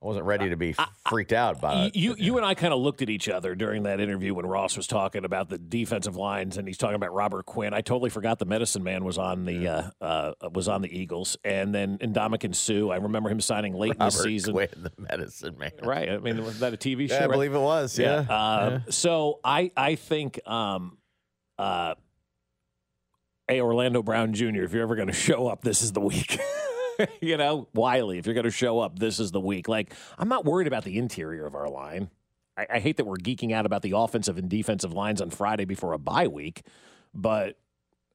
I wasn't ready to be freaked out by it. You you and I kind of looked at each other during that interview when Ross was talking about the defensive lines and he's talking about Robert Quinn. I totally forgot the medicine man was on the uh, uh, was on the Eagles, and then Ndamukong Suh. I remember him signing late in the season. Quinn, the medicine man. Right. I mean, was that a TV show? Yeah, I right? believe it was. Yeah. Um, So I I think um, uh, hey Orlando Brown Jr. If you're ever going to show up, this is the week. you know, Wylie. If you're going to show up, this is the week. Like I'm not worried about the interior of our line. I, I hate that we're geeking out about the offensive and defensive lines on Friday before a bye week, but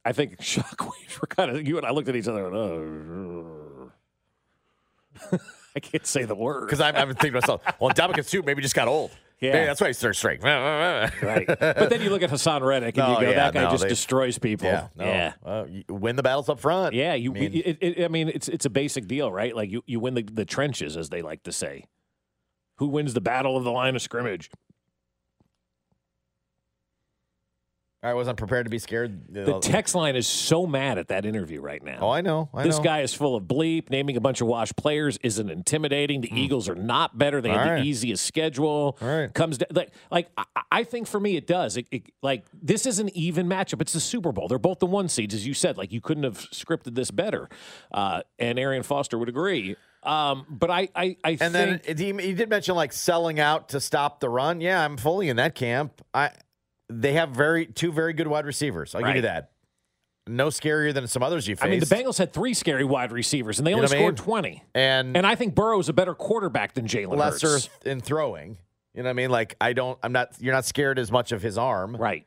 I think shockwaves were kind of you and I looked at each other. And, oh. I can't say the word Because I'm, I'm thinking to myself, well, Dominican Suit maybe just got old. Yeah. Maybe that's why he starts straight. right. But then you look at Haason Reddick and No, you go, yeah, that guy no, just they- destroys people. Yeah. No. yeah. Uh, win the battles up front. Yeah, you. I mean- it, it, I mean, it's it's a basic deal, right? Like you, you win the, the trenches, as they like to say. Who wins the battle of the line of scrimmage? I wasn't prepared to be scared. The text line is so mad at that interview right now. oh, I know. I this know. guy is full of bleep. Naming a bunch of washed players isn't intimidating. The Eagles are not better. They. All had right. the easiest schedule. All right. Comes down, like, like I, I think for me it does. It, it, like this is an even matchup. It's the Super Bowl. They're both the one seeds, as you said. Like you couldn't have scripted this better. Uh, and Arian Foster would agree. Um, but I, I, I And then think it, he, he did mention like selling out to stop the run. Yeah, I'm fully in that camp. I they have very two very good wide receivers. I'll give you that. No scarier than some others you faced. I mean the Bengals had three scary wide receivers, and they You only what I scored mean? twenty. and, And I think Burrow is a better quarterback than Jalen lesser Hurts. in throwing. You know what I mean? Like I don't. I'm not. You're not scared as much of his arm. Right.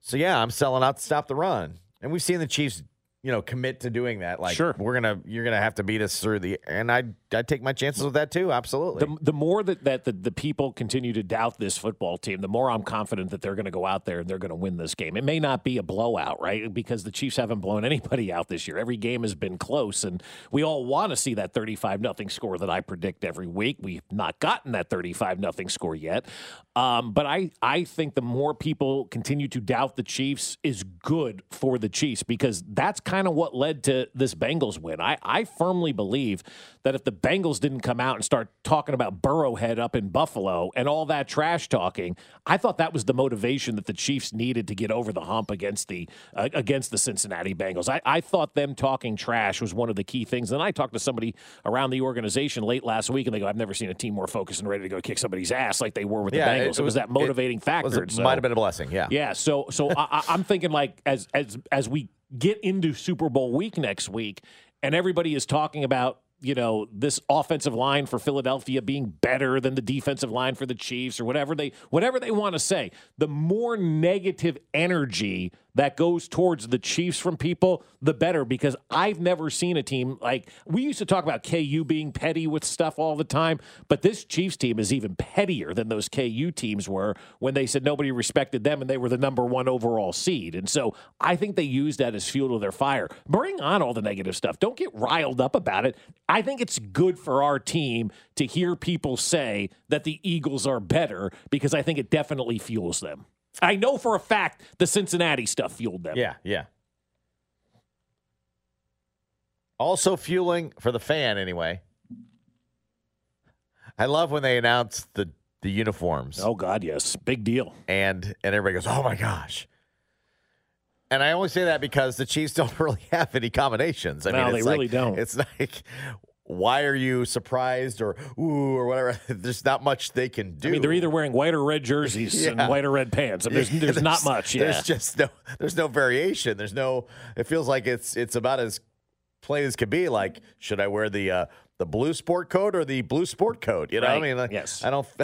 So yeah, I'm selling out to stop the run. And we've seen the Chiefs, you know, commit to doing that. Like Sure. we're gonna you're gonna have to beat us through the and I I take my chances with that too. Absolutely. The, the more that, that the, the people continue to doubt this football team, the more I'm confident that they're going to go out there and they're going to win this game. It may not be a blowout, right? Because the Chiefs haven't blown anybody out this year. Every game has been close, and we all want to see that 35 nothing score that I predict every week. We've not gotten that 35 nothing score yet. Um, but I, I think the more people continue to doubt the Chiefs is good for the Chiefs because that's kind of what led to this Bengals win. I, I firmly believe that if the Bengals didn't come out and start talking about Burrowhead up in Buffalo and all that trash talking, I thought that was the motivation that the Chiefs needed to get over the hump against the uh, against the Cincinnati Bengals. I, I thought them talking trash was one of the key things. And I talked to somebody around the organization late last week, and they go, "I've never seen a team more focused and ready to go kick somebody's ass like they were with Yeah, the Bengals." it It, was was- that motivating was- factor. it So- might have been a blessing. Yeah. yeah, so so I- I'm thinking like as as as we get into Super Bowl week next week, and everybody is talking about you know this offensive line for Philadelphia being better than the defensive line for the Chiefs or whatever they whatever they want to say. The more negative energy that goes towards the Chiefs from people, the better. Because I've never seen a team like we used to talk about KU being petty with stuff all the time, but this Chiefs team is even pettier than those KU teams were when they said nobody respected them and they were the number one overall seed. And so I think they use that as fuel to their fire. Bring on all the negative stuff. Don't get riled up about it. I think it's good for our team to hear people say that the Eagles are better because I think it definitely fuels them. I know for a fact the Cincinnati stuff fueled them. Yeah, yeah. Also fueling for the fan anyway. I love when they announce the the uniforms Oh God, yes, big deal. and and everybody goes, "Oh my gosh." And I only say that because the Chiefs don't really have any combinations. I No, mean, they it's really don't. It's like why are you surprised or ooh or whatever? There's not much they can do. I mean, they're either wearing white or red jerseys and white or red pants. I mean, there's, there's not much. Yeah. There's just no there's no variation. There's no it feels like it's it's about as plain as could be. Like, should I wear the uh the blue sport coat or the blue sport coat? You know what I Right. mean? Like, Yes. I don't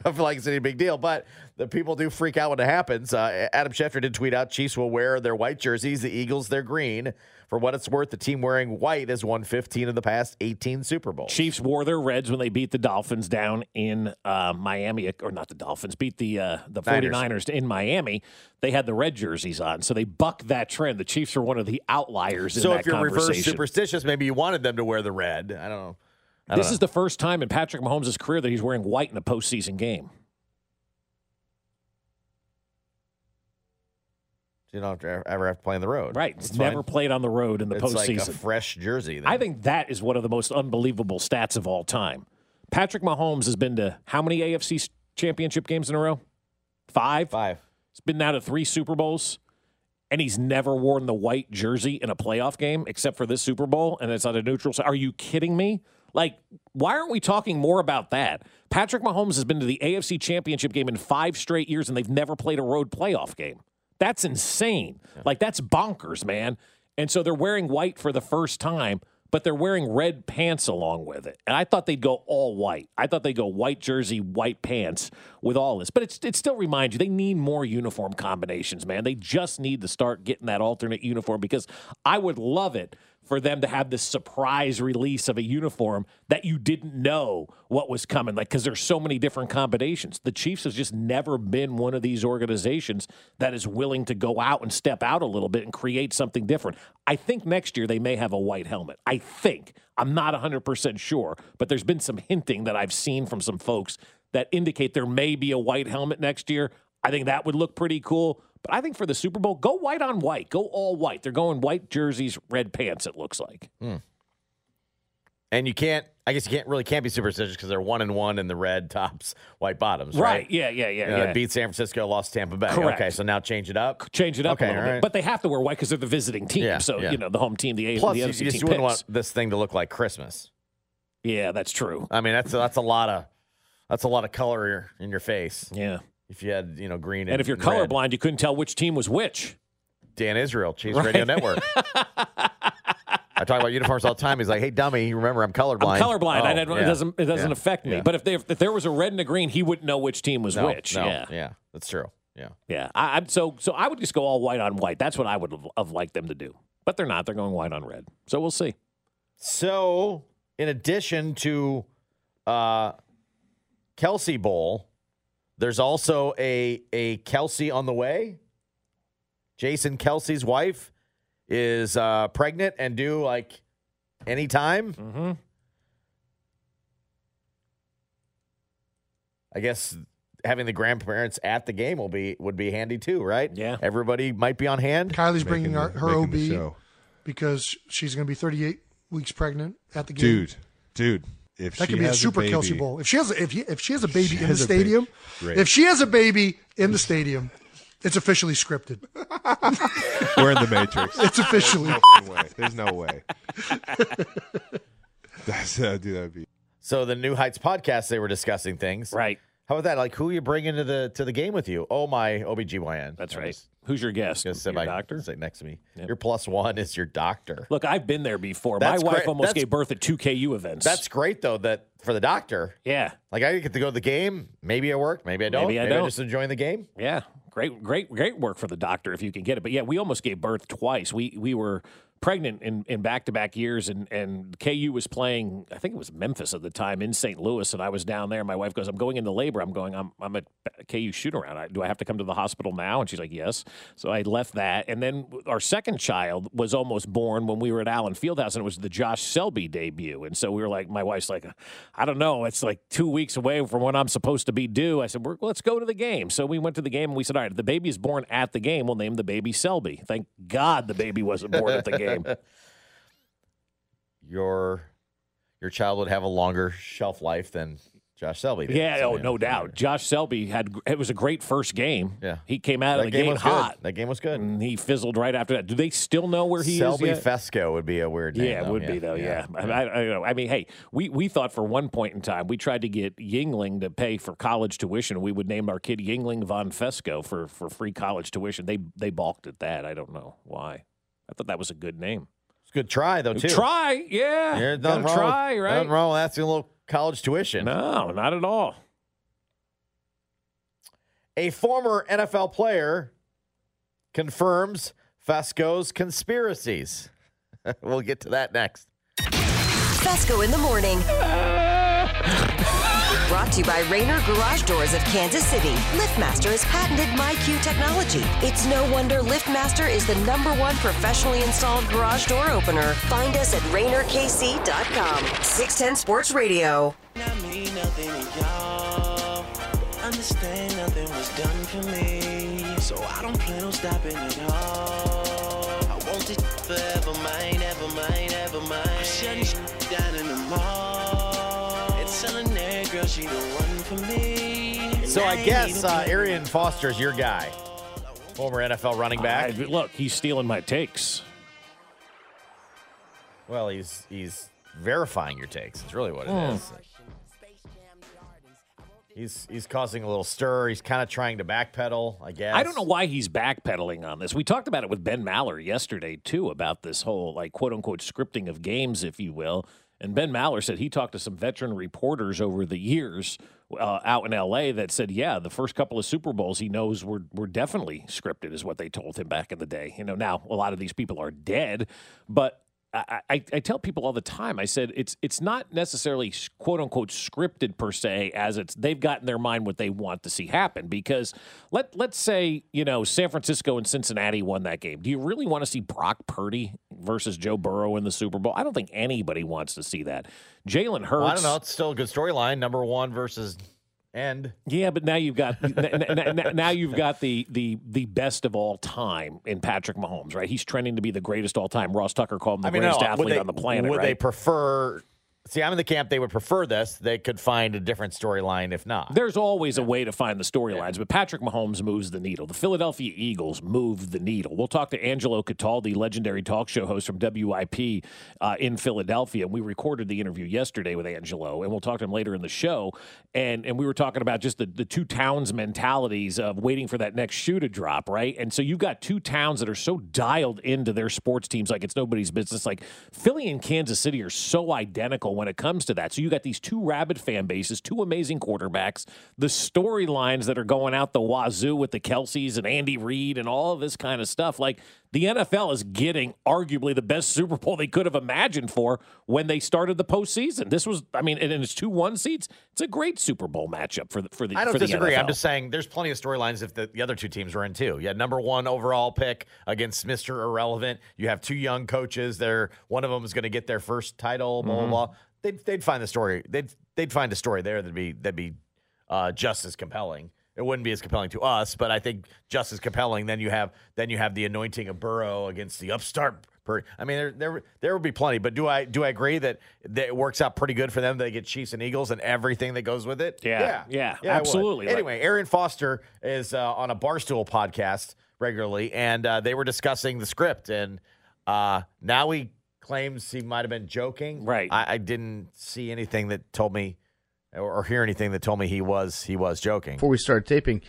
I feel like it's any big deal, but the people do freak out when it happens. Uh, Adam Schefter did tweet out Chiefs will wear their white jerseys, the Eagles their green. For what it's worth, the team wearing white has won 15 of the past 18 Super Bowls. Chiefs wore their reds when they beat the Dolphins down in uh, Miami, or not the Dolphins, beat the uh, the 49ers in Miami. They had the red jerseys on, so they bucked that trend. The Chiefs are one of the outliers in So if you're reverse superstitious, maybe you wanted them to wear the red. I don't know. This don't is the first time in Patrick Mahomes' career that he's wearing white in a postseason game. you don't ever have to play on the road. Right. It's never played on the road in the it's postseason. like a fresh jersey. Then. I think that is one of the most unbelievable stats of all time. Patrick Mahomes has been to how many AFC championship games in a row? Five. Five. He's been out of three Super Bowls, and he's never worn the white jersey in a playoff game except for this Super Bowl, and it's on a neutral. So, are you kidding me? Like, why aren't we talking more about that? Patrick Mahomes has been to the AFC championship game in five straight years, and they've never played a road playoff game. That's insane. Like that's bonkers, man. And so they're wearing white for the first time, but they're wearing red pants along with it. And I thought they'd go all white. I thought they'd go white jersey, white pants with all this. But it's, it still reminds you they need more uniform combinations, man. They just need to start getting that alternate uniform because I would love it for them to have this surprise release of a uniform that you didn't know what was coming like because there's so many different combinations. The chiefs has just never been one of these organizations that is willing to go out and step out a little bit and create something different. I think next year they may have a white helmet. I think. I'm not 100% sure but there's been some hinting that i've seen from some folks that indicate there may be a white helmet next year. I think that would look pretty cool but I think for the Super Bowl, go white on white. Go all white. They're going white jerseys, red pants, it looks like. Mm. And you can't, I guess you can't really can't be superstitious because they're one and one in the red tops, white bottoms, right? right. Yeah, yeah, yeah. You know, yeah. Beat San Francisco, lost Tampa Bay. Correct. Okay, so now change it up. Change it up okay, a little right. bit. But they have to wear white because they're the visiting team. Yeah, so, yeah. you know, the home team, the, Plus, the you, you just wouldn't picks. want this thing to look like Christmas. Yeah, that's true. I mean, that's that's a lot of that's a lot of color in your face. Yeah. If you had, you know, green and, And if you're red. colorblind, you couldn't tell which team was which. Dan Israel, Chiefs Right. Radio Network. I talk about uniforms all the time. He's like, "Hey, dummy, remember I'm colorblind." I'm colorblind. Oh, I yeah. It doesn't. It doesn't Yeah. affect me. Yeah. But if, they, if there was a red and a green, he wouldn't know which team was no, which. no, yeah. yeah, that's true. Yeah. Yeah, I, I'm so so. I would just go all white on white. That's what I would have, have liked them to do, but they're not. They're going white on red. So we'll see. So, in addition to uh, Kelce Bowl, there's also a a Kelce on the way. Jason Kelce's wife is uh, pregnant and due like anytime. Mm-hmm. I guess having the grandparents at the game will be would be handy too, right? Yeah. everybody might be on hand. Kylie's Making bringing our, the- her OB because she's going to be 38 weeks pregnant at the game. dude, dude. If that she could be a has super baby, Kelce Bowl. If she has a, if, he- if she has a baby in the has a baby. stadium, if she has a baby in the stadium, it's officially scripted. we're in the Matrix. It's officially. There's no way. There's no way. That's uh, dude. That'd be So the New Heights podcast, they were discussing things. Right. How about that? Like, who you bringing to the to the game with you? Oh, my OBGYN. That's right. was Who's your guest? gonna sit Your by- doctor. sit next to me. Your plus one is your doctor. Look, I've been there before. That's My wife great. almost That's- gave birth at two KU events. That's great though. That for the doctor, yeah, like I get to go to the game. Maybe I work. Maybe I don't. Maybe I don't. I'm just enjoying the game. yeah. Great, great, great work for the doctor if you can get it. But yeah, we almost gave birth twice. We we were pregnant in, in back-to-back years and, and KU was playing I think it was Memphis at the time in St. Louis and I was down there. My wife goes I'm going into labor. I'm going I'm I'm at KU shoot around do I have to come to the hospital now? And she's like yes. So I left that. And then our second child was almost born when we were at Allen Fieldhouse and it was the Josh Selby debut. And so we were like my wife's like I don't know. It's like 2 weeks away from when I'm supposed to be due. I said we're, let's go to the game. So we went to the game and we said all right if the baby is born at the game. We'll name the baby Selby. Thank God the baby wasn't born at the game Your your child would have a longer shelf life than Josh Selby. Did. Yeah, oh, no doubt. Josh Selby had it was a great first game. Yeah. he came out of That the game was hot, good. That game was good. and he fizzled right after that. Do they still know where he Selby is? yet? Fescoe would be a weird name. Yeah, it though. would be though. Yeah, I, I, I, know. I mean, hey, we we thought for one point in time we tried to get Yuengling to pay for college tuition. We would name our kid Yuengling von Fescoe for for free college tuition. They they balked at that. I don't know why. I thought that was a good name. It's a good try though too. Try, yeah. Yeah, nothing wrong try, with, right? Nothing wrong with asking a little college tuition. No, not at all. A former NFL player confirms Fescoe's conspiracies. we'll get to that next. Fescoe in the morning. Brought to you by Rainer Garage Doors of Kansas City. LiftMaster has patented MyQ technology. It's no wonder LiftMaster is the number one professionally installed garage door opener. Find us at RainerKC.com. 610 Sports Radio. I mean nothing to y'all. understand nothing was done for me. So I don't plan on stopping at all. I want this forever mine, ever mine, ever mine. I'm down in the mall. And telling that girl she the one for me. So I guess even uh, playing. Arian Foster's your guy, former NFL running back. I- look, he's stealing my takes. Well, he's he's verifying your takes. It's really what it is. He's he's causing a little stir. He's kind of trying to backpedal, I guess. I don't know why he's backpedaling on this. We talked about it with Ben Maller yesterday too about this whole like quote unquote scripting of games, if you will. And Ben Maller said he talked to some veteran reporters over the years uh, out in L.A. that said, yeah, the first couple of Super Bowls he knows were were definitely scripted, is what they told him back in the day. You know, now a lot of these people are dead, but I, I, I tell people all the time. I said it's it's not necessarily quote unquote scripted per se, as it's they've got in their mind what they want to see happen. Because let let's say you know San Francisco and Cincinnati won that game. Do you really want to see Brock Purdy versus Joe Burrow in the Super Bowl? I don't think anybody wants to see that. Jalen Hurts. Well, I don't know. It's still a good storyline. Number one versus end. Yeah, but now you've got now you've got the the the best of all time in Patrick Mahomes, right? He's trending to be the greatest all time. Ross Tucker called him the I mean, greatest no, athlete they, on the planet. Would right? they prefer? See, I'm in the camp. They would prefer this. They could find a different storyline if not. There's always a way to find the storylines, but Patrick Mahomes moves the needle. The Philadelphia Eagles move the needle. We'll talk to Angelo Cataldi, legendary talk show host from WIP uh, in Philadelphia. And we recorded the interview yesterday with Angelo, and we'll talk to him later in the show. And and we were talking about just the, the two towns mentalities of waiting for that next shoe to drop, right? And so you've got two towns that are so dialed into their sports teams like it's nobody's business. Like Philly and Kansas City are so identical when it comes to that. So you got these two rabid fan bases, two amazing quarterbacks, the storylines that are going out the wazoo with the Kelces and Andy Reid and all of this kind of stuff. Like the NFL is getting arguably the best Super Bowl they could have imagined for when they started the postseason. This was, I mean, and it's two one seeds. It's a great Super Bowl matchup for the for the. I don't disagree. I'm just saying there's plenty of storylines if the, the other two teams were in too. Yeah, number one overall pick against Mr. Irrelevant. You have two young coaches. They're one of them is going to get their first title. Blah blah Mm-hmm. blah. They'd they'd find the story. They'd they'd find a story there that'd be that'd be uh, just as compelling. It wouldn't be as compelling to us, but I think just as compelling. Then you have then you have the anointing of Burrow against the upstart. Pur- I mean, there there there would be plenty. But do I do I agree that, that it works out pretty good for them? They get Chiefs and Eagles and everything that goes with it. Yeah, yeah, I would. absolutely. Like- Anyway, Arian Foster is uh, on a Barstool podcast regularly, and uh, they were discussing the script. And uh, now he claims he might have been joking. Right. I, I didn't see anything that told me, or, or hear anything that told me he was he was joking. before we started taping,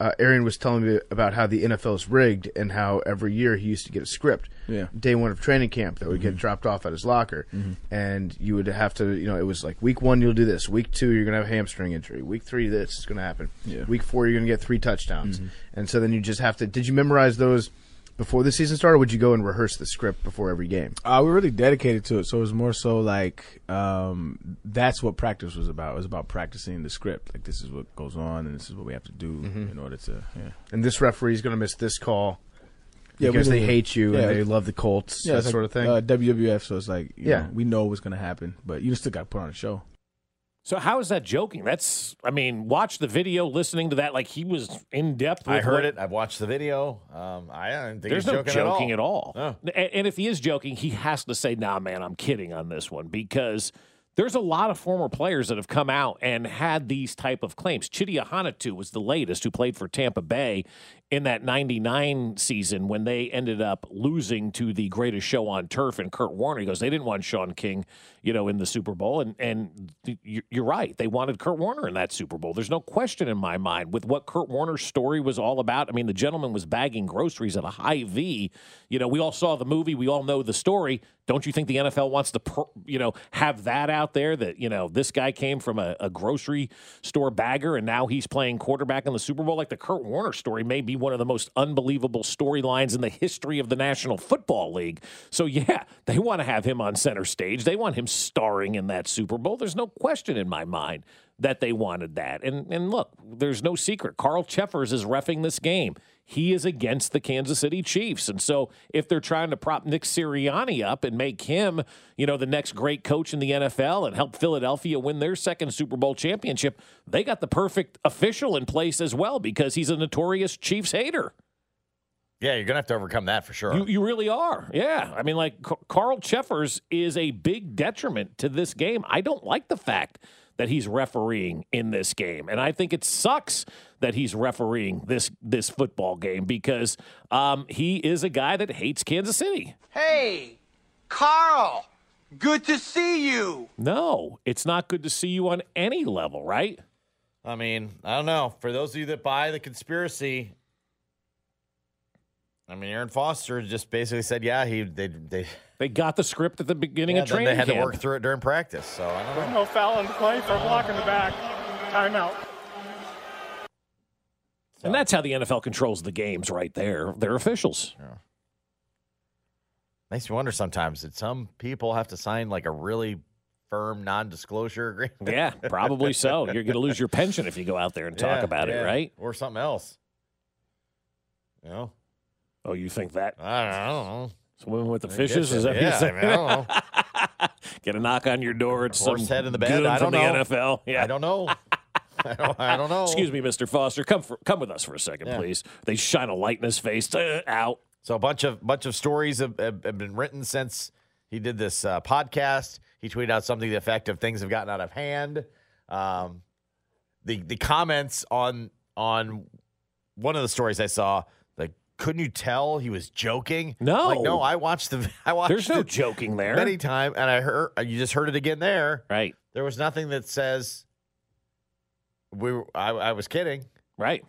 uh, Arian was telling me about how the NFL is rigged and how every year he used to get a script. Yeah. Day one of training camp that would get mm-hmm. dropped off at his locker, mm-hmm. and you would have to, you know, it was like week one you'll do this, week two you're gonna have a hamstring injury, week three this is gonna happen, Yeah. week four you're gonna get three touchdowns, mm-hmm. and so then you just have to. Did you memorize those before the season started? or Would you go and rehearse the script before every game? Uh, we're really dedicated to it, so it was more so like um, that's what practice was about. It was about practicing the script. Like this is what goes on, and this is what we have to do in order to. Yeah, And this referee is gonna miss this call Yeah, because they hate you yeah. and they love the Colts, yeah, that it's like, sort of thing. Uh, WWF, so it's like you Yeah. know, we know what's gonna happen, but you still got to put on a show. So how is that joking? That's I mean, watch the video, listening to that like he was in depth. I heard what- it. I've watched the video. Um, I don't think There's he's no joking, joking at all. at all. No. A- And if he is joking, he has to say, "Nah, man, I'm kidding on this one," because there's a lot of former players that have come out and had these type of claims. Chidi Ahanotu was the latest who played for Tampa Bay in that 99 season when they ended up losing to the greatest show on turf and Kurt Warner. Goes, they didn't want Shaun King, you know, in the Super Bowl. And, and you- you're right. They wanted Kurt Warner in that Super Bowl. There's no question in my mind with what Kurt Warner's story was all about. I mean, the gentleman was bagging groceries at a Hy-Vee. You know, we all saw the movie. We all know the story. Don't you think the NFL wants to, you know, have that out there that, you know, this guy came from a, a grocery store bagger and now he's playing quarterback in the Super Bowl? Like the Kurt Warner story may be one of the most unbelievable storylines in the history of the National Football League. So, yeah, they want to have him on center stage. They want him starring in that Super Bowl. There's no question in my mind that they wanted that. And and look, there's no secret. Carl Cheffers is refing this game. He is against the Kansas City Chiefs. And so if they're trying to prop Nick Sirianni up and make him, you know, the next great coach in the NFL and help Philadelphia win their second Super Bowl championship, they got the perfect official in place as well because he's a notorious Chiefs hater. Yeah, you're gonna have to overcome that for sure. You, you really are. Yeah. I mean, like Ca- Carl Cheffers is a big detriment to this game. I don't like the fact that he's refereeing in this game, and I think it sucks that he's refereeing this this football game because um, he is a guy that hates Kansas City. Hey, Carl, good to see you. No, it's not good to see you on any level, right? I mean, I don't know. For those of you that buy the conspiracy, I mean, Arian Foster just basically said, yeah, he they they They got the script at the beginning yeah, of then training they had camp. to work through it during practice. So I don't know. No foul on the play for a block the back. Timeout. And that's how the NFL controls the games right there. They're officials. Makes me wonder sometimes that some people have to sign like a really firm non-disclosure agreement? Yeah, probably so. You're going to lose your pension if you go out there and talk Yeah, about it, right? Or something else. You know, Oh, you think that I don't, know. swimming with the I fishes is that yeah, I mean, I don't know. Get a knock on your door. It's some head in the bed. I from don't the know. NFL. Yeah. I don't know. I don't, I don't know. Excuse me, Mr. Foster. Come for, come with us for a second, Yeah. please. They shine a light in his face. Uh, out. So a bunch of bunch of stories have, have, have been written since he did this uh, podcast. He tweeted out something to the effect of things have gotten out of hand. Um, the the comments on on one of the stories I saw, couldn't you tell he was joking? No. like no. I watched the I watched There's no joking there. many times, and I heard uh, you just heard it again there. Right. There was nothing that says we. Were, I, I was kidding. Right.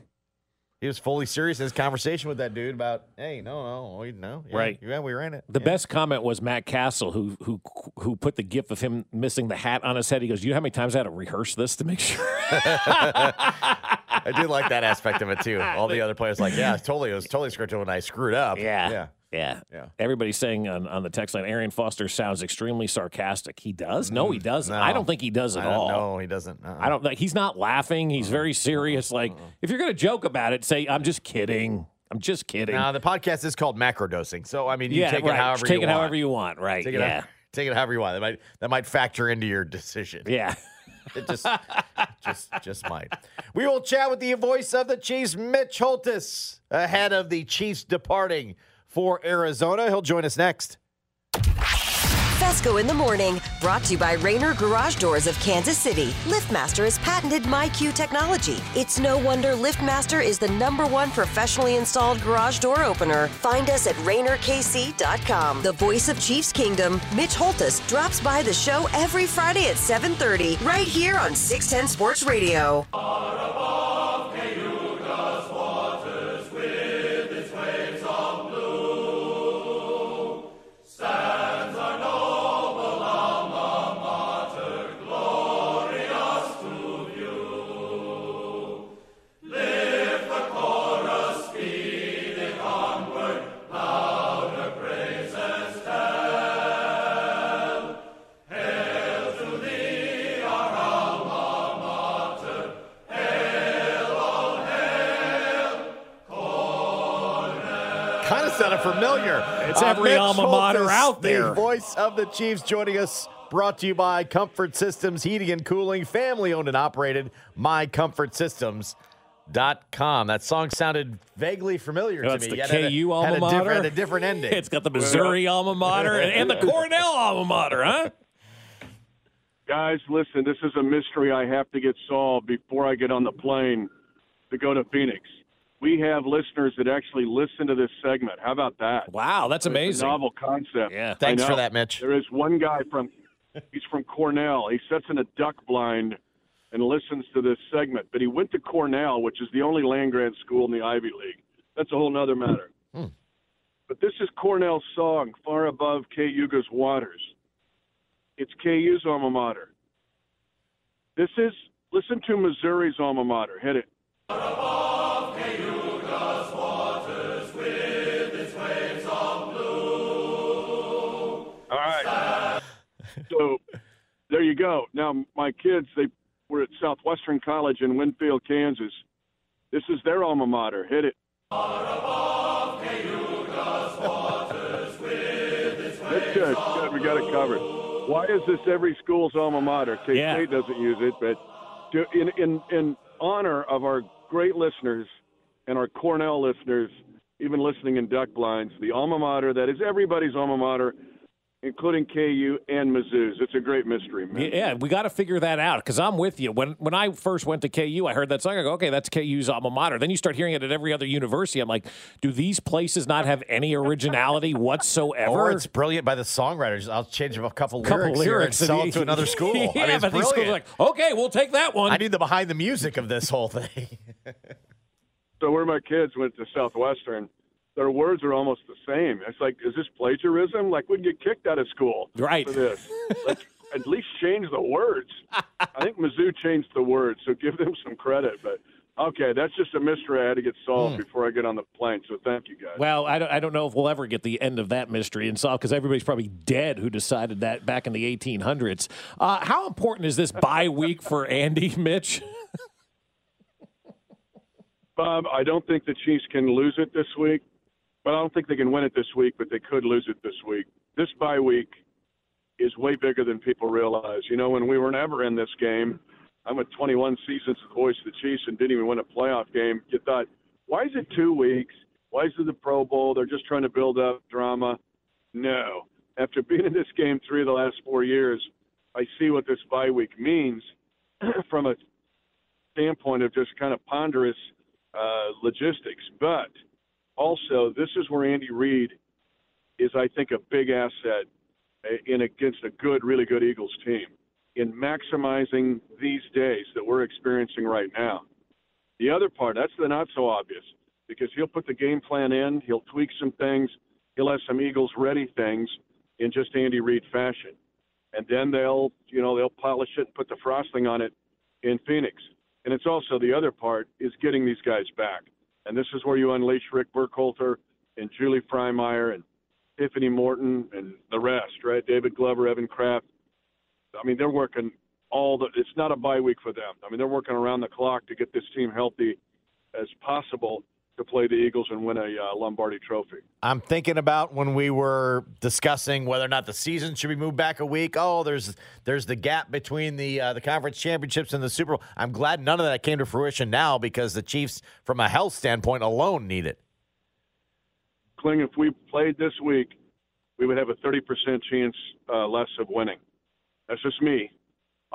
He was fully serious in his conversation with that dude about, hey, no, no, we no, yeah, Right. Yeah, we ran it. The Yeah. best comment was Matt Cassel, who who who put the gif of him missing the hat on his head. He goes, "You know how many times I had to rehearse this to make sure." I did like that aspect of it too. All the other players like, yeah, totally, it was totally scripted when I screwed up. Yeah. yeah. Yeah. Yeah. Everybody's saying on, on the text line, Arian Foster sounds extremely sarcastic. He does? No, he doesn't. No. I don't think he does at I don't all. know. He doesn't. uh-uh. I don't like he's not laughing. He's very serious. Like, if you're gonna joke about it, say, I'm just kidding. I'm just kidding. Now the podcast is called macrodosing, so I mean, you yeah, take right. it however you want. Take you it want. however you want. Right. Take it, yeah. how- take it however you want. That might that might factor into your decision. Yeah. It just just just might. We will chat with the voice of the Chiefs, Mitch Holtus, ahead of the Chiefs departing for Arizona. He'll join us next. Fescoe in the morning, brought to you by Rainer Garage Doors of Kansas City. LiftMaster has patented MyQ technology. It's no wonder LiftMaster is the number one professionally installed garage door opener. Find us at RainerKC.com. The voice of Chiefs Kingdom, Mitch Holtus, drops by the show every Friday at 7:30, right here on 610 Sports Radio. Familiar. It's uh, every Mitch alma mater Holtus, out there. The voice of the Chiefs joining us. Brought to you by Comfort Systems Heating and Cooling, family owned and operated. MyComfortSystems.com. That song sounded vaguely familiar to it's me. the yet had a- KU had alma a different- mater. had a different ending. It's got the Missouri alma mater and, and the Cornell alma mater, huh? Guys, listen, this is a mystery I have to get solved before I get on the plane to go to Phoenix. We have listeners that actually listen to this segment. How about that? Wow, that's It's a amazing. novel concept. Yeah. Thanks for that, Mitch. There is one guy from he's from Cornell. He sits in a duck blind and listens to this segment. But he went to Cornell, which is the only land grant school in the Ivy League. That's a whole nother matter. Hmm. But this is Cornell's song, Far Above Cayuga's Waters. It's KU's alma mater. This is listen to Missouri's alma mater. Hit it. All right. So there you go. Now my kids, they were at Southwestern College in Winfield, Kansas. This is their alma mater. Hit it. That's good. Good. We got it covered. Why is this every school's alma mater? K Yeah. State doesn't use it, but to, in in in honor of our great listeners and our Cornell listeners, even listening in duck blinds, the alma mater that is everybody's alma mater, including KU and Mizzou's. It's a great mystery, man. Yeah, we got to figure that out because I'm with you. When when I first went to KU, I heard that song. I go, okay, that's KU's alma mater. Then you start hearing it at every other university. I'm like, do these places not have any originality whatsoever? Or it's brilliant by the songwriters. I'll change a couple, Couple lyrics, here and lyrics and sell it to another school. yeah, I mean, it's but these schools are brilliant. like, okay, we'll take that one. I need the behind the music of this whole thing. So where my kids went to Southwestern, their words are almost the same. It's like, is this plagiarism? Like we'd get kicked out of school Right. for this. like at least change the words. I think Mizzou changed the words, so give them some credit. But okay, that's just a mystery I had to get solved before I get on the plane. So thank you guys. Well, I don't, I don't know if we'll ever get the end of that mystery and solve because everybody's probably dead who decided that back in the 1800s. Uh, how important is this bye week for Andy, Mitch? Bob, I don't think the Chiefs can lose it this week, but I don't think they can win it this week, but they could lose it this week. This bye week is way bigger than people realize. You know, when we were never in this game, I'm at 21 seasons with the voice of the Chiefs and didn't even win a playoff game. You thought, why is it two weeks? Why is it the Pro Bowl? They're just trying to build up drama. No. After being in this game three of the last four years, I see what this bye week means from a standpoint of just kind of ponderous uh, logistics. But also, this is where Andy Reid is, I think, a big asset uh, in against a good, really good Eagles team in maximizing these days that we're experiencing right now. The other part, that's the not so obvious, because he'll put the game plan in, he'll tweak some things, he'll have some Eagles ready things in just Andy Reid fashion. And then they'll, you know, they'll polish it and put the frosting on it in Phoenix. And it's also the other part is getting these guys back. And this is where you unleash Rick Burkholder and Julie Frymyer and Tiffany Morton and the rest, right? David Glover, Evan Kraft. I mean, they're working all the. It's not a bye week for them. I mean, they're working around the clock to get this team healthy as possible to play the Eagles and win a uh, Lombardi Trophy. I'm thinking about when we were discussing whether or not the season should be moved back a week. Oh, there's there's the gap between the uh, the conference championships and the Super Bowl. I'm glad none of that came to fruition now because the Chiefs, from a health standpoint alone, need it. Kling, if we played this week, we would have a 30% chance uh, less of winning. That's just me.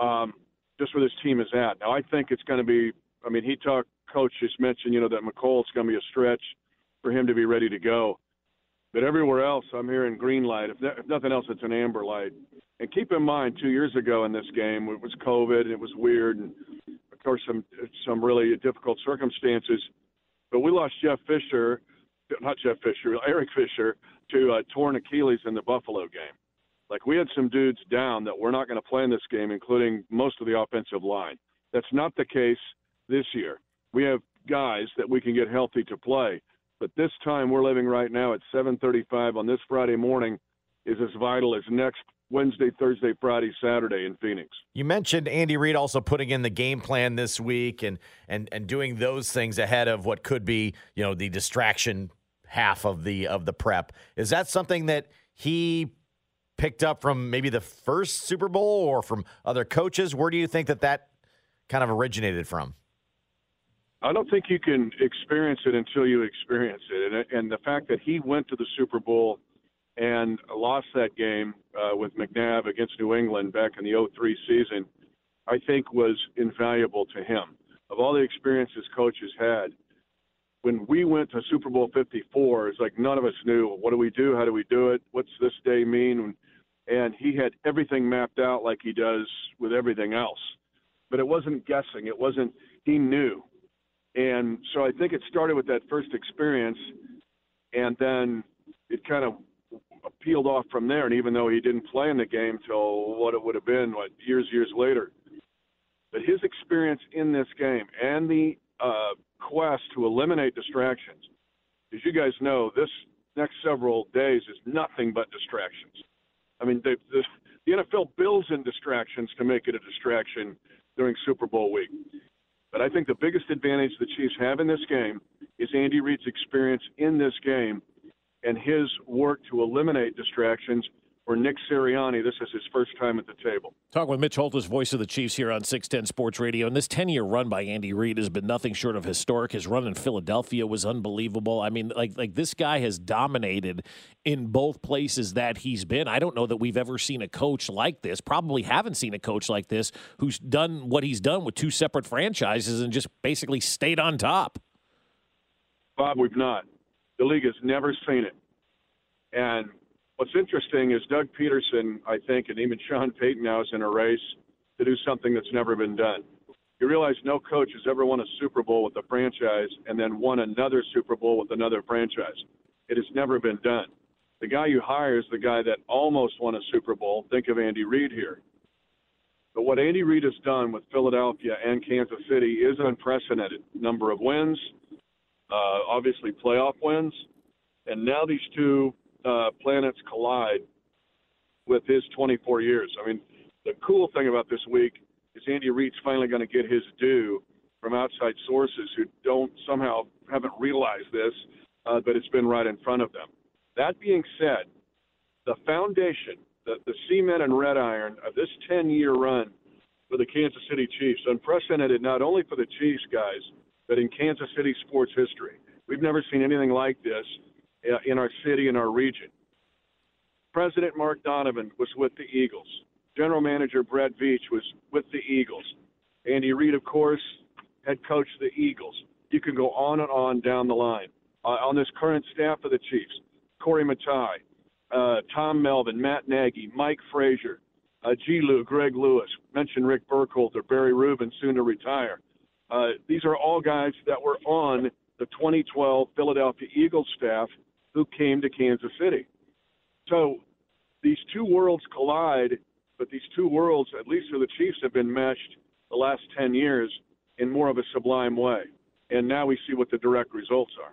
Um, just where this team is at. Now, I think it's going to be, I mean, he talked, coach just mentioned, you know, that Mecole's going to be a stretch for him to be ready to go. But everywhere else, I'm hearing green light. If, if nothing else, it's an amber light. And keep in mind, two years ago in this game, it was COVID and it was weird, and of course, some some really difficult circumstances. But we lost Jeff Fisher, not Jeff Fisher, Eric Fisher, to uh, torn Achilles in the Buffalo game. Like we had some dudes down that we're not going to play in this game, including most of the offensive line. That's not the case this year. We have guys that we can get healthy to play. But this time we're living right now at 7:35 on this Friday morning is as vital as next Wednesday, Thursday, Friday, Saturday in Phoenix. You mentioned Andy Reid also putting in the game plan this week and and and doing those things ahead of what could be, you know, the distraction half of the of the prep. Is that something that he picked up from maybe the first Super Bowl or from other coaches? Where do you think that that kind of originated from? I don't think you can experience it until you experience it. And, and the fact that he went to the Super Bowl and lost that game uh, with McNabb against New England back in the 03 season, I think was invaluable to him. Of all the experiences coaches had, when we went to Super Bowl 54, it's like none of us knew what do we do, how do we do it, what's this day mean, and he had everything mapped out like he does with everything else. But it wasn't guessing. It wasn't. He knew, and so I think it started with that first experience, and then it kind of peeled off from there. And even though he didn't play in the game till what it would have been, what years, years later, but his experience in this game and the uh, quest to eliminate distractions, as you guys know, this next several days is nothing but distractions. I mean, the, the, the NFL builds in distractions to make it a distraction during Super Bowl week. But I think the biggest advantage the Chiefs have in this game is Andy Reid's experience in this game and his work to eliminate distractions. For Nick Sirianni, this is his first time at the table. Talking with Mitch Holtus, voice of the Chiefs here on 610 Sports Radio. And this 10 year run by Andy Reid has been nothing short of historic. His run in Philadelphia was unbelievable. I mean, like, like this guy has dominated in both places that he's been. I don't know that we've ever seen a coach like this, probably haven't seen a coach like this who's done what he's done with two separate franchises and just basically stayed on top. Bob, we've not. The league has never seen it. And what's interesting is Doug Pederson, I think, and even Sean Payton now is in a race to do something that's never been done. You realize no coach has ever won a Super Bowl with a franchise and then won another Super Bowl with another franchise. It has never been done. The guy you hire is the guy that almost won a Super Bowl. Think of Andy Reid here. But what Andy Reid has done with Philadelphia and Kansas City is unprecedented. Number of wins, uh, obviously playoff wins, and now these two uh, planets collide with his 24 years. I mean, the cool thing about this week is Andy Reid's finally going to get his due from outside sources who don't somehow haven't realized this, uh, but it's been right in front of them. That being said, the foundation, the, the cement and red iron of this 10 year run for the Kansas City Chiefs, unprecedented not only for the Chiefs guys, but in Kansas City sports history. We've never seen anything like this in our city and our region. President Mark Donovan was with the Eagles. General Manager Brett Veach was with the Eagles. Andy Reid, of course, head coach the Eagles. You can go on and on down the line. Uh, on this current staff of the Chiefs, Corey Matai, uh, Tom Melvin, Matt Nagy, Mike Frazier, uh, G. Lou, Greg Lewis, mentioned Rick Burkholder, Barry Rubin, soon to retire. Uh, these are all guys that were on the 2012 Philadelphia Eagles staff who came to Kansas City. So these two worlds collide, but these two worlds, at least for the Chiefs, have been meshed the last 10 years in more of a sublime way. And now we see what the direct results are.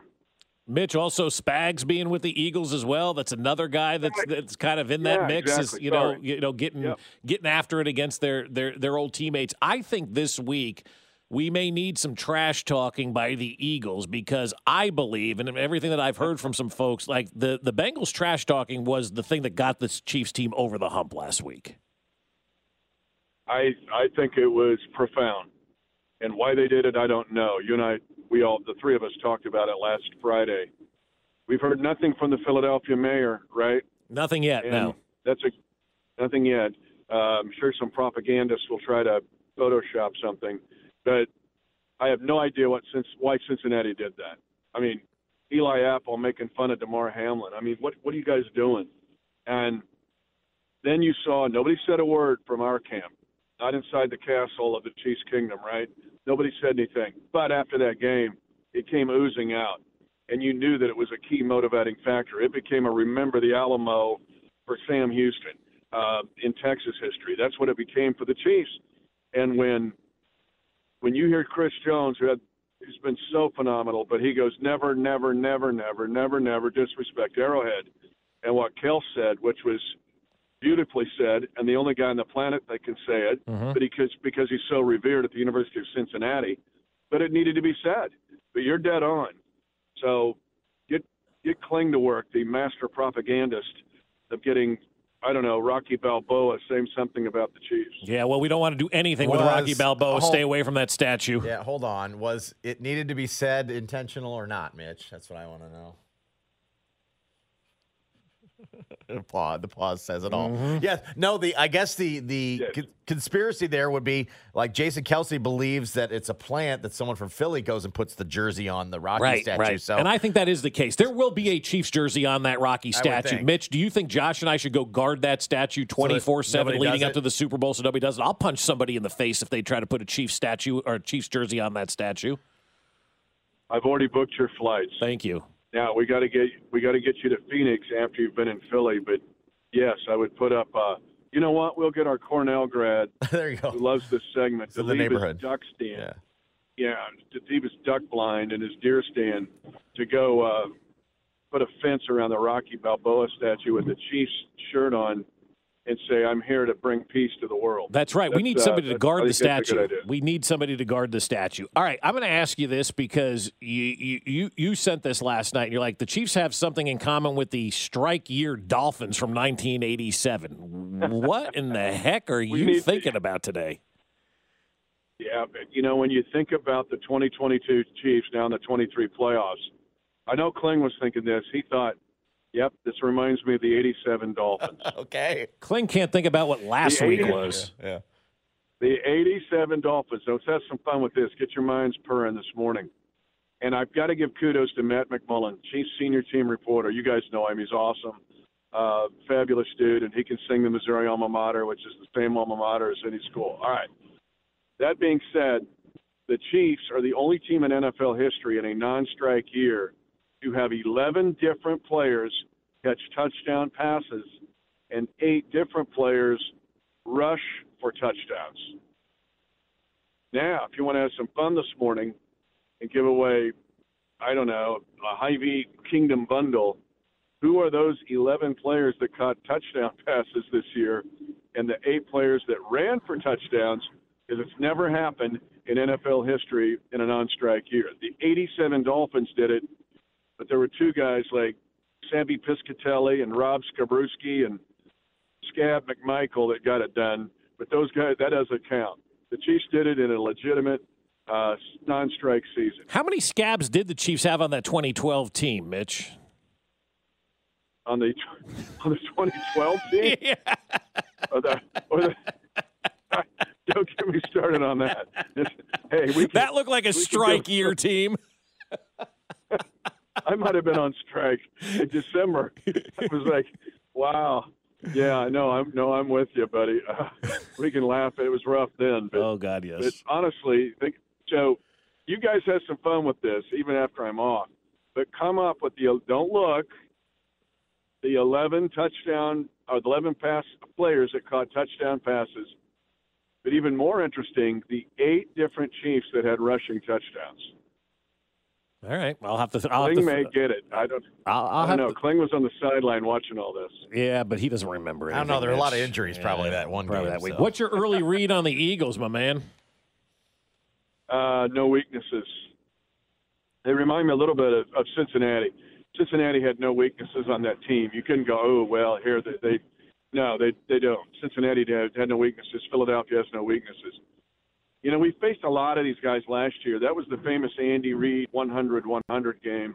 Mitch, also Spags being with the Eagles as well. That's another guy that's that's kind of in that Yeah, mix. exactly. Is you know Sorry. you know getting Yep. getting after it against their their their old teammates. I think this week we may need some trash talking by the Eagles because I believe, and everything that I've heard from some folks, like the the Bengals trash talking was the thing that got this Chiefs team over the hump last week. I I think it was profound, and why they did it, I don't know. You and I, we all, the three of us, talked about it last Friday. We've heard nothing from the Philadelphia mayor, right? Nothing yet. And no. that's a nothing yet. Uh, I'm sure some propagandists will try to Photoshop something, but I have no idea what since why Cincinnati did that. I mean, Eli Apple making fun of Damar Hamlin. I mean, what what are you guys doing? And then you saw nobody said a word from our camp, not inside the castle of the Chiefs Kingdom, right? Nobody said anything. But after that game, it came oozing out, and you knew that it was a key motivating factor. It became a remember the Alamo for Sam Houston uh, in Texas history. That's what it became for the Chiefs. And when when you hear Chris Jones, who had who's been so phenomenal, but he goes never, never, never, never, never, never disrespect Arrowhead. And what Kel said, which was beautifully said, and the only guy on the planet that can say it, Mhm. but because because he's so revered at the University of Cincinnati, but it needed to be said. But you're dead on. So get get Kling to work, the master propagandist of getting I don't know Rocky Balboa saying something about the Chiefs. Yeah. Well, we don't want to do anything with Rocky Balboa. oh. Stay away from that statue. Yeah, hold on. Was it needed to be said intentional or not, Mitch? That's what I want to know. the pause, the pause says it all. Mhm. Yes, no. The I guess the the con- conspiracy there would be like Jason Kelce believes that it's a plant that someone from Philly goes and puts the jersey on the Rocky right, statue. right. So and I think that is the case. There will be a Chiefs jersey on that Rocky statue. Mitch, do you think Josh and I should go guard that statue twenty four seven leading up it? to the Super Bowl so nobody does it? I'll punch somebody in the face if they try to put a Chiefs statue or a Chiefs jersey on that statue. I've already booked your flights. Thank you. Now we got to get we got to get you to Phoenix after you've been in Philly. But yes, I would put up. Uh, you know what? We'll get our Cornell grad there you go. who loves this segment It's to the neighborhood. duck stand. Yeah. Yeah, to leave his duck blind and his deer stand to go uh, put a fence around the Rocky Balboa statue with the Chiefs shirt on and say, "I'm here to bring peace to the world." That's right. we need uh, somebody to guard the that's statue. We need somebody to guard the statue. All right, I'm going to ask you this because you, you you you sent this last night. and You're like the Chiefs have something in common with the strike year Dolphins from 1987. what in the heck are you thinking about today? Yeah, but you know when you think about the 2022 Chiefs now in the 23 playoffs, I know Kling was thinking this. He thought, "Yep, this reminds me of the '87 Dolphins." okay. Kling can't think about what last The week 80s was. Yeah. The 87 Dolphins. So let's have some fun with this. Get your minds purring this morning. And I've got to give kudos to Matt McMullen, Chiefs senior team reporter. You guys know him. He's awesome. Uh, fabulous dude. And he can sing the Missouri alma mater, which is the same alma mater as any school. All right. That being said, the Chiefs are the only team in NFL history in a non strike year to have 11 different players catch touchdown passes and eight different players rush for touchdowns. Now, if you want to have some fun this morning and give away, I don't know, a Hy-Vee Kingdom bundle, who are those 11 players that caught touchdown passes this year and the eight players that ran for touchdowns? Because it's never happened in NFL history in a non-strike year. The 87 Dolphins did it, but there were two guys like Sammy Piscatelli and Rob Skabrowski and Scab McMichael that got it done. But those guys, that doesn't count. The Chiefs did it in a legitimate uh, non-strike season. How many scabs did the Chiefs have on that 2012 team, Mitch? On the on the 2012 team, or the, or the, don't get me started on that. hey, we can, That looked like a strike year team. I might have been on strike in December. I was like, wow. Yeah, I know. I'm no, I'm with you, buddy. Uh, we can laugh. It was rough then, but Oh God, yes. But honestly, think, so you guys have some fun with this, even after I'm off. But come up with the don't look the 11 touchdown or the 11 pass players that caught touchdown passes. But even more interesting, the eight different Chiefs that had rushing touchdowns. All right, I'll have to. I'll have Kling to may get it. I don't. I'll, I'll I don't know. to- Kling was on the sideline watching all this. Yeah, but he doesn't remember. I don't know. There are a lot of injuries probably that one probably game, that week. so. What's your early read on the Eagles, my man? Uh, no weaknesses. They remind me a little bit of, of Cincinnati. Cincinnati had no weaknesses on that team. You couldn't go, oh well, here they, they no, they they don't. Cincinnati had, had no weaknesses. Philadelphia has no weaknesses. You know, we faced a lot of these guys last year. That was the famous Andy Reid 100-100 game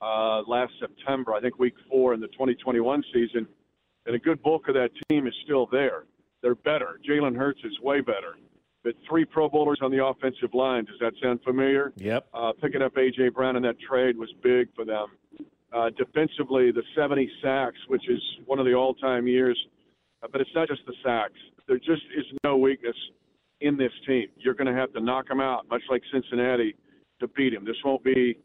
uh, last September, I think week four in the 2021 season. And a good bulk of that team is still there. They're better. Jalen Hurts is way better. But three Pro Bowlers on the offensive line. Does that sound familiar? Yep. Uh, picking up A.J. Brown in that trade was big for them. Uh, defensively, the 70 sacks, which is one of the all-time years. Uh, but it's not just the sacks. There just is no weakness in this team. You're going to have to knock them out, much like Cincinnati, to beat him. This won't be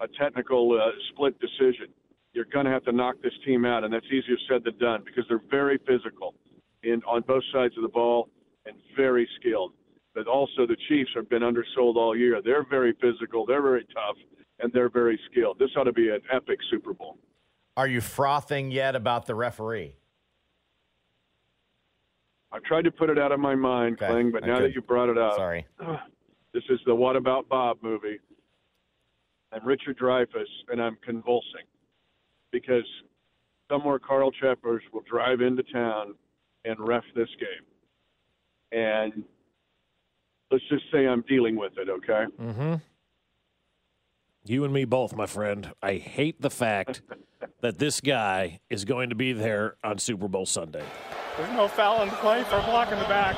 a technical uh, split decision. You're going to have to knock this team out, and that's easier said than done because they're very physical in on both sides of the ball and very skilled. But also, the Chiefs have been undersold all year. They're very physical, they're very tough, and they're very skilled. This ought to be an epic Super Bowl. Are you frothing yet about the referee? I've tried to put it out of my mind, Okay, Kling, but now okay. that you brought it up, Sorry. this is the What About Bob movie. I'm Richard Dreyfuss, and I'm convulsing because somewhere Carl Cheffers will drive into town and ref this game. And let's just say I'm dealing with it, okay? Mm-hmm. You and me both, my friend. I hate the fact that this guy is going to be there on Super Bowl Sunday. There's no foul in the play for a block in the back.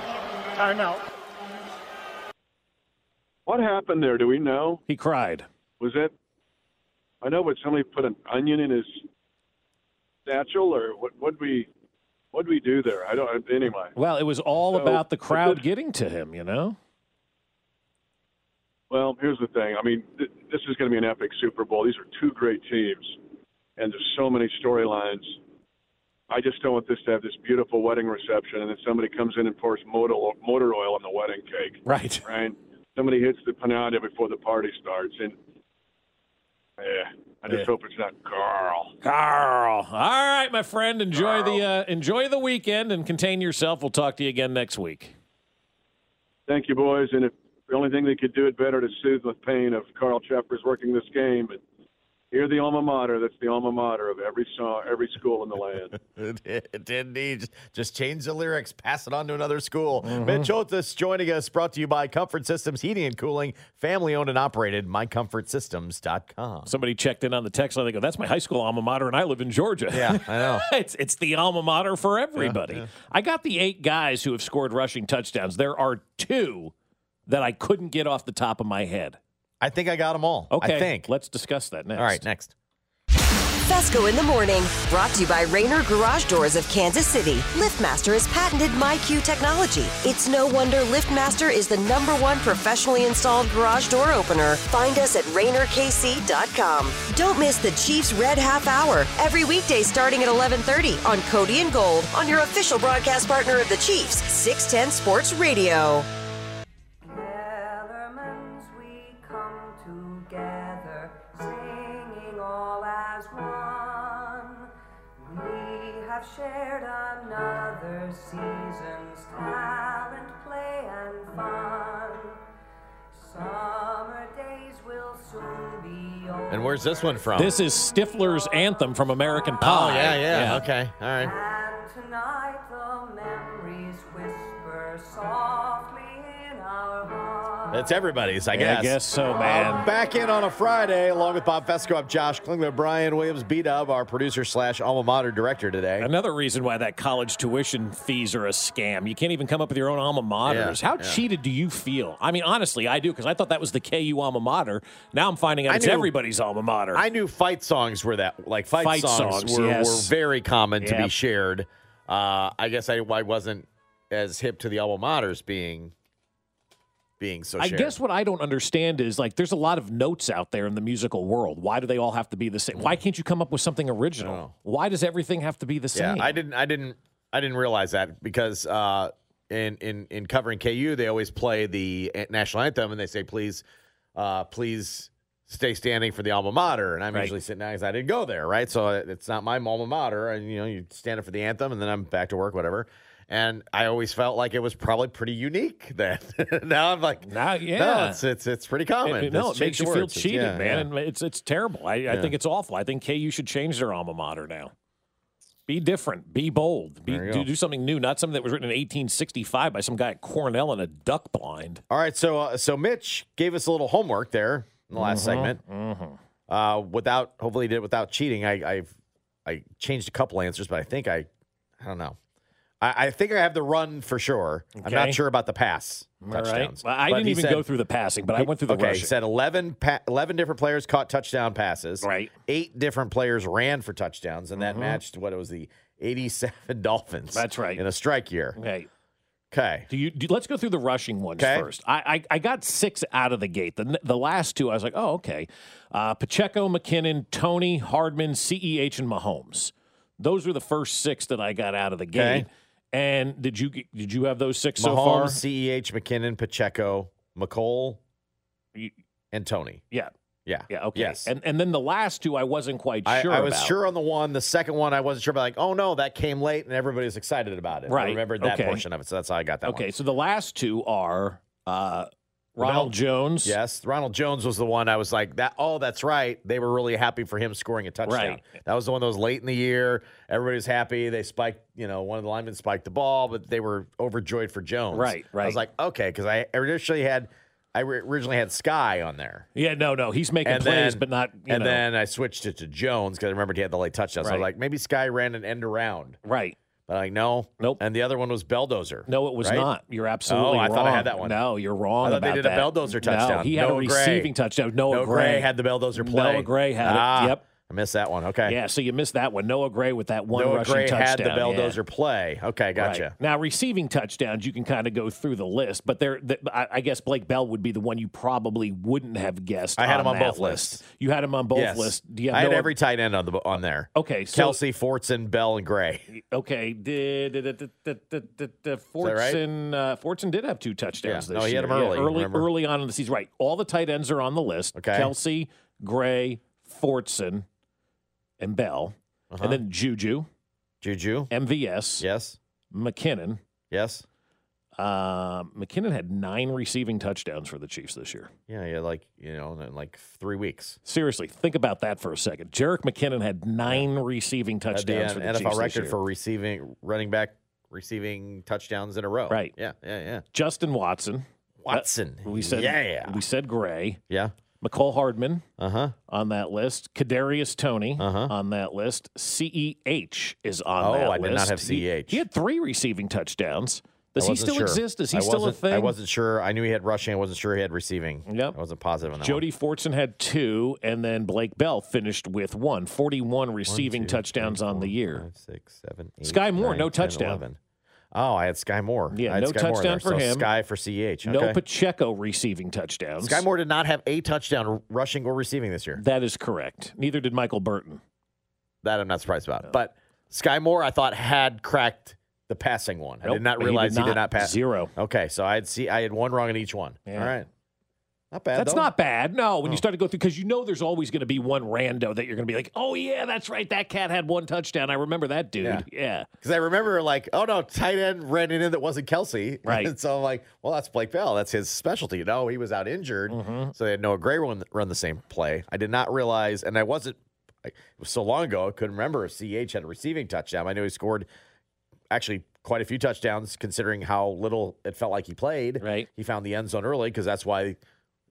Timeout. What happened there? Do we know? He cried. Was it? I know, but somebody put an onion in his satchel, or what? What we? What would we do there? I don't. Anyway. Well, it was all So, about the crowd this- getting to him, you know? Well, here's the thing. I mean, th- this is going to be an epic Super Bowl. These are two great teams, and there's so many storylines. I just don't want this to have this beautiful wedding reception, and then somebody comes in and pours motor motor oil on the wedding cake. Right. Right. Somebody hits the panada before the party starts, and yeah, I just hope it's not Carl. Carl. All right, my friend. Enjoy the uh, enjoy the weekend and contain yourself. We'll talk to you again next week. Thank you, boys. And if the only thing they could do it better to soothe the pain of Carl Cheffers working this game, but hear the alma mater. That's the alma mater of every song, every school in the land. it, it did indeed. Just- Just change the lyrics, pass it on to another school. Mm-hmm. Mitch Otis joining us, brought to you by Comfort Systems Heating and Cooling, family owned and operated, mycomfortsystems.com. Somebody checked in on the text line. They go, "That's my high school alma mater, and I live in Georgia." Yeah, I know. it's it's the alma mater for everybody. I got the eight guys who have scored rushing touchdowns. There are two that I couldn't get off the top of my head. I think I got them all. Okay, I think. let's discuss that next. All right, next. Fescoe in the morning, brought to you by Rainer Garage Doors of Kansas City. LiftMaster has patented MyQ technology. It's no wonder LiftMaster is the number one professionally installed garage door opener. Find us at RainerKC.com. Don't miss the Chiefs Red Half Hour every weekday starting at 11:30 on Cody and Gold on your official broadcast partner of the Chiefs, 610 Sports Radio. As one. We have shared another season's talent, play, and fun. Summer days will soon be over. And where's this one from? This is Stifler's anthem from American Pie. Oh, yeah, yeah. Okay. All right. It's everybody's, I Yeah, guess. I guess so, man. Uh, back in on a Friday, along with Bob Fescoe. I'm Josh Klingler, Brian Williams, B Dub, our producer slash alma mater director today. Another reason why that college tuition fees are a scam. You can't even come up with your own alma maters. Yeah, How yeah. cheated do you feel? I mean, honestly, I do because I thought that was the KU alma mater. Now I'm finding out I it's knew- everybody's alma mater. I knew fight songs were that like fight, Fight songs, songs, were, yes. were very common to be shared. Uh, I guess I, I wasn't as hip to the alma maters being being so. I guess what I don't understand is like there's a lot of notes out there in the musical world. Why do they all have to be the same? Why can't you come up with something original? Why does everything have to be the same? Yeah? I didn't. I didn't. I didn't realize that because uh, in in in covering KU, they always play the national anthem and they say, "Please, uh, please stay standing for the alma mater." And I'm Right. usually sitting down because I didn't go there, right? So it's not my alma mater, and you know, you stand up for the anthem, and then I'm back to work, whatever. And I always felt like it was probably pretty unique then. now I'm like, now, yeah, no, it's it's it's pretty common. It- no, it makes you feel words. It's- cheated, yeah, man, yeah. and it's it's terrible. I, I think it's awful. I think KU should change their alma mater now. Be different. Be bold. Be, do, do something new. Not something that was written in 1865 by some guy at Cornell in a duck blind. All right, so uh, so Mitch gave us a little homework there in the last Mhm, segment. mhm. Uh, without hopefully he did it without cheating. I I've I changed a couple answers, but I think I I don't know. I, I think I have the run for sure. I'm not sure about the pass All right. touchdowns. Well, I But didn't even said- go through the passing, but I went through the okay, rushing. he said 11, pa- 11 different players caught touchdown passes. Right. Eight different players ran for touchdowns, and that Mhm. matched what it was the 87 Dolphins. That's right. In a strike year. Okay. Okay. Do you? Do, let's go through the rushing ones Okay. first. I, I I got six out of the gate. The the last two, I was like, oh okay. Uh, Pacheco, McKinnon, Toney, Hardman, Ceh, and Mahomes. Those were the first six that I got out of the gate. Okay. And did you did you have those six so far? CEH, McKinnon, Pacheco, Mecole, and Toney. Yeah. Yeah. Yeah. Okay. Yes. And and then the last two, I wasn't quite sure. I was about. sure on the one. The second one, I wasn't sure. But like, oh no, that came late, and everybody was excited about it. Right. I remembered that Okay. portion of it, so that's how I got that Okay. one. So the last two are uh, Ronald Jones. Yes, Ronald Jones was the one I was like that. Oh, that's right. They were really happy for him scoring a touchdown. Right. That was the one that was late in the year. Everybody was happy. They spiked. You know, one of the linemen spiked the ball, but they were overjoyed for Jones. Right, Right. I was like, okay, because I initially had, I originally had Skyy on there. Yeah. No. No. He's making And plays, then- but not. You and know. then I switched it to Jones because I remembered he had the late touchdown. So I was like, maybe Skyy ran an end around. Right. But like, no. Nope. And the other one was Belldozer. No, it was right? not. You're absolutely Oh, I wrong. thought I had that one. No, you're wrong. I thought they did a that. Belldozer touchdown. No, he had Noah a Gray. receiving touchdown. Noah, Noah Gray had the Belldozer play. Noah Gray had Ah, it. Yep. I missed that one. Okay. Yeah, so you missed that one. Noah Gray with that one Noah rushing Gray touchdown. had the bulldozer yeah. play. Okay, gotcha. Right. Now receiving touchdowns, you can kind of go through the list, but there, the, I, I, guess Blake Bell would be the one you probably wouldn't have guessed. I had on him on both list. lists. You had him on both yes. lists. I had every tight end on the on there. Okay, so, Kelce, Fortson, Bell, and Gray. Okay, did, did, did, did, did Fortson uh, Fortson did have two touchdowns yeah. No, he had them early. Early, early on in the season. Right, all the tight ends are on the list. Okay, Kelce, Gray, Fortson and Bell, Uh-huh. and then Juju, Juju. MVS, Yes. McKinnon. Yes. Uh, McKinnon had nine receiving touchdowns for the Chiefs this year. Yeah, yeah, like you know, in like three weeks. Seriously, think about that for a second. Jerick McKinnon had nine receiving the touchdowns uh, for the NFL Chiefs this record year. for receiving running back receiving touchdowns in a row. Right. Yeah. Yeah. Yeah. Justin Watson. Watson. Uh, we said Yeah. We said Gray. Yeah. Mecole Hardman Uh huh. on that list. Kadarius Toney Uh-huh. on that list. CEH is on Oh, that I did not have He- CEH. He, had three receiving touchdowns. Does he still sure. exist? Is he I still a thing? I wasn't sure. I knew he had rushing. I wasn't sure he had receiving. Yep. I wasn't positive on that. Jody Fortson had two, and then Blake Bell finished with one. 41 receiving One, two, touchdowns three, on the year. five, six, seven, eight, Skyy Moore, nine, no 10, touchdown. 11. Oh, I had Skyy Moore. Yeah, I had no Skyy touchdown for So him. Skyy for CH. No Okay. Pacheco receiving touchdowns. Skyy Moore did not have a touchdown rushing or receiving this year. That is correct. Neither did Michael Burton. That I'm not surprised about. But Skyy Moore, I thought had cracked the passing one. I did not he did realize he did not. not pass. Zero. Okay, so I had see I had one wrong in each one. Yeah. All right. Not bad. That's though. not bad. No, when you Oh. start to go through, because you know there's always going to be one rando that you're going to be like, oh, yeah, that's right. That cat had one touchdown. I remember that dude. Yeah. Yeah. Because I remember like, oh no, tight end ran in that wasn't Kelce. Right. And so I'm like, well, that's Blake Bell. That's his specialty. No, he was out injured. Mm-hmm. So they had Noah Gray run, run the same play. I did not realize, and I wasn't, I- it was so long ago, I couldn't remember if CH had a receiving touchdown. I knew he scored actually quite a few touchdowns considering how little it felt like he played. Right. He found the end zone early because that's why,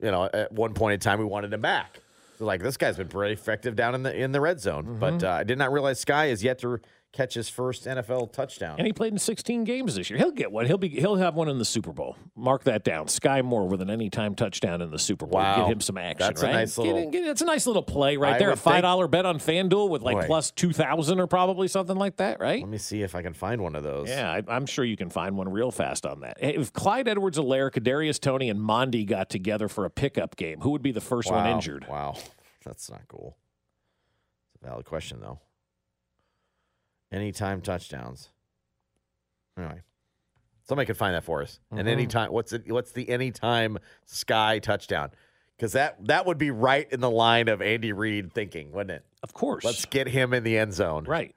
you know, at one point in time we wanted him back. So like this guy's been pretty effective down in the in the red zone. Mm-hmm. But uh, I did not realize Skyy is yet to catch his first NFL touchdown. And he played in 16 games this year. He'll get one. He'll be. He'll have one in the Super Bowl. Mark that down. Skyy Moore with an anytime touchdown in the Super Bowl. Wow. Get him some action. That's a right? nice Get little- in- get- that's a nice little play right I there. A five dollar bet on FanDuel with like Boy. plus two thousand or probably something like that. Right. Let me see if I can find one of those. Yeah, I, I'm sure you can find one real fast on that. If Clyde Edwards-Helaire, Kadarius Toney, and Mondi got together for a pickup game, who would be the first one injured? Wow. That's not cool. It's a valid question, though. Anytime touchdowns. Anyway, somebody could find that for us. And Mhm. anytime, what's it? What's the anytime Skyy touchdown? Because that that would be right in the line of Andy Reid thinking, wouldn't it? Of course. Let's get him in the end zone. Right.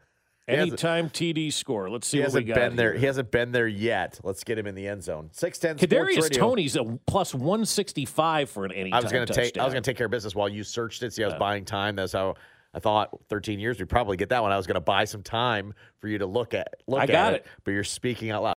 He Anytime TD score. Let's see He what hasn't got. been there. He hasn't been there yet. Let's get him in the end zone. Six ten. Kadarius Toney's a plus 165 for an anytime I was going to take. I was going to take care of business while you searched it. See, I was buying time. That's how I thought. Thirteen years, we would probably get that one. I was going to buy some time for you to look at. Look I at got it, But you're speaking out loud.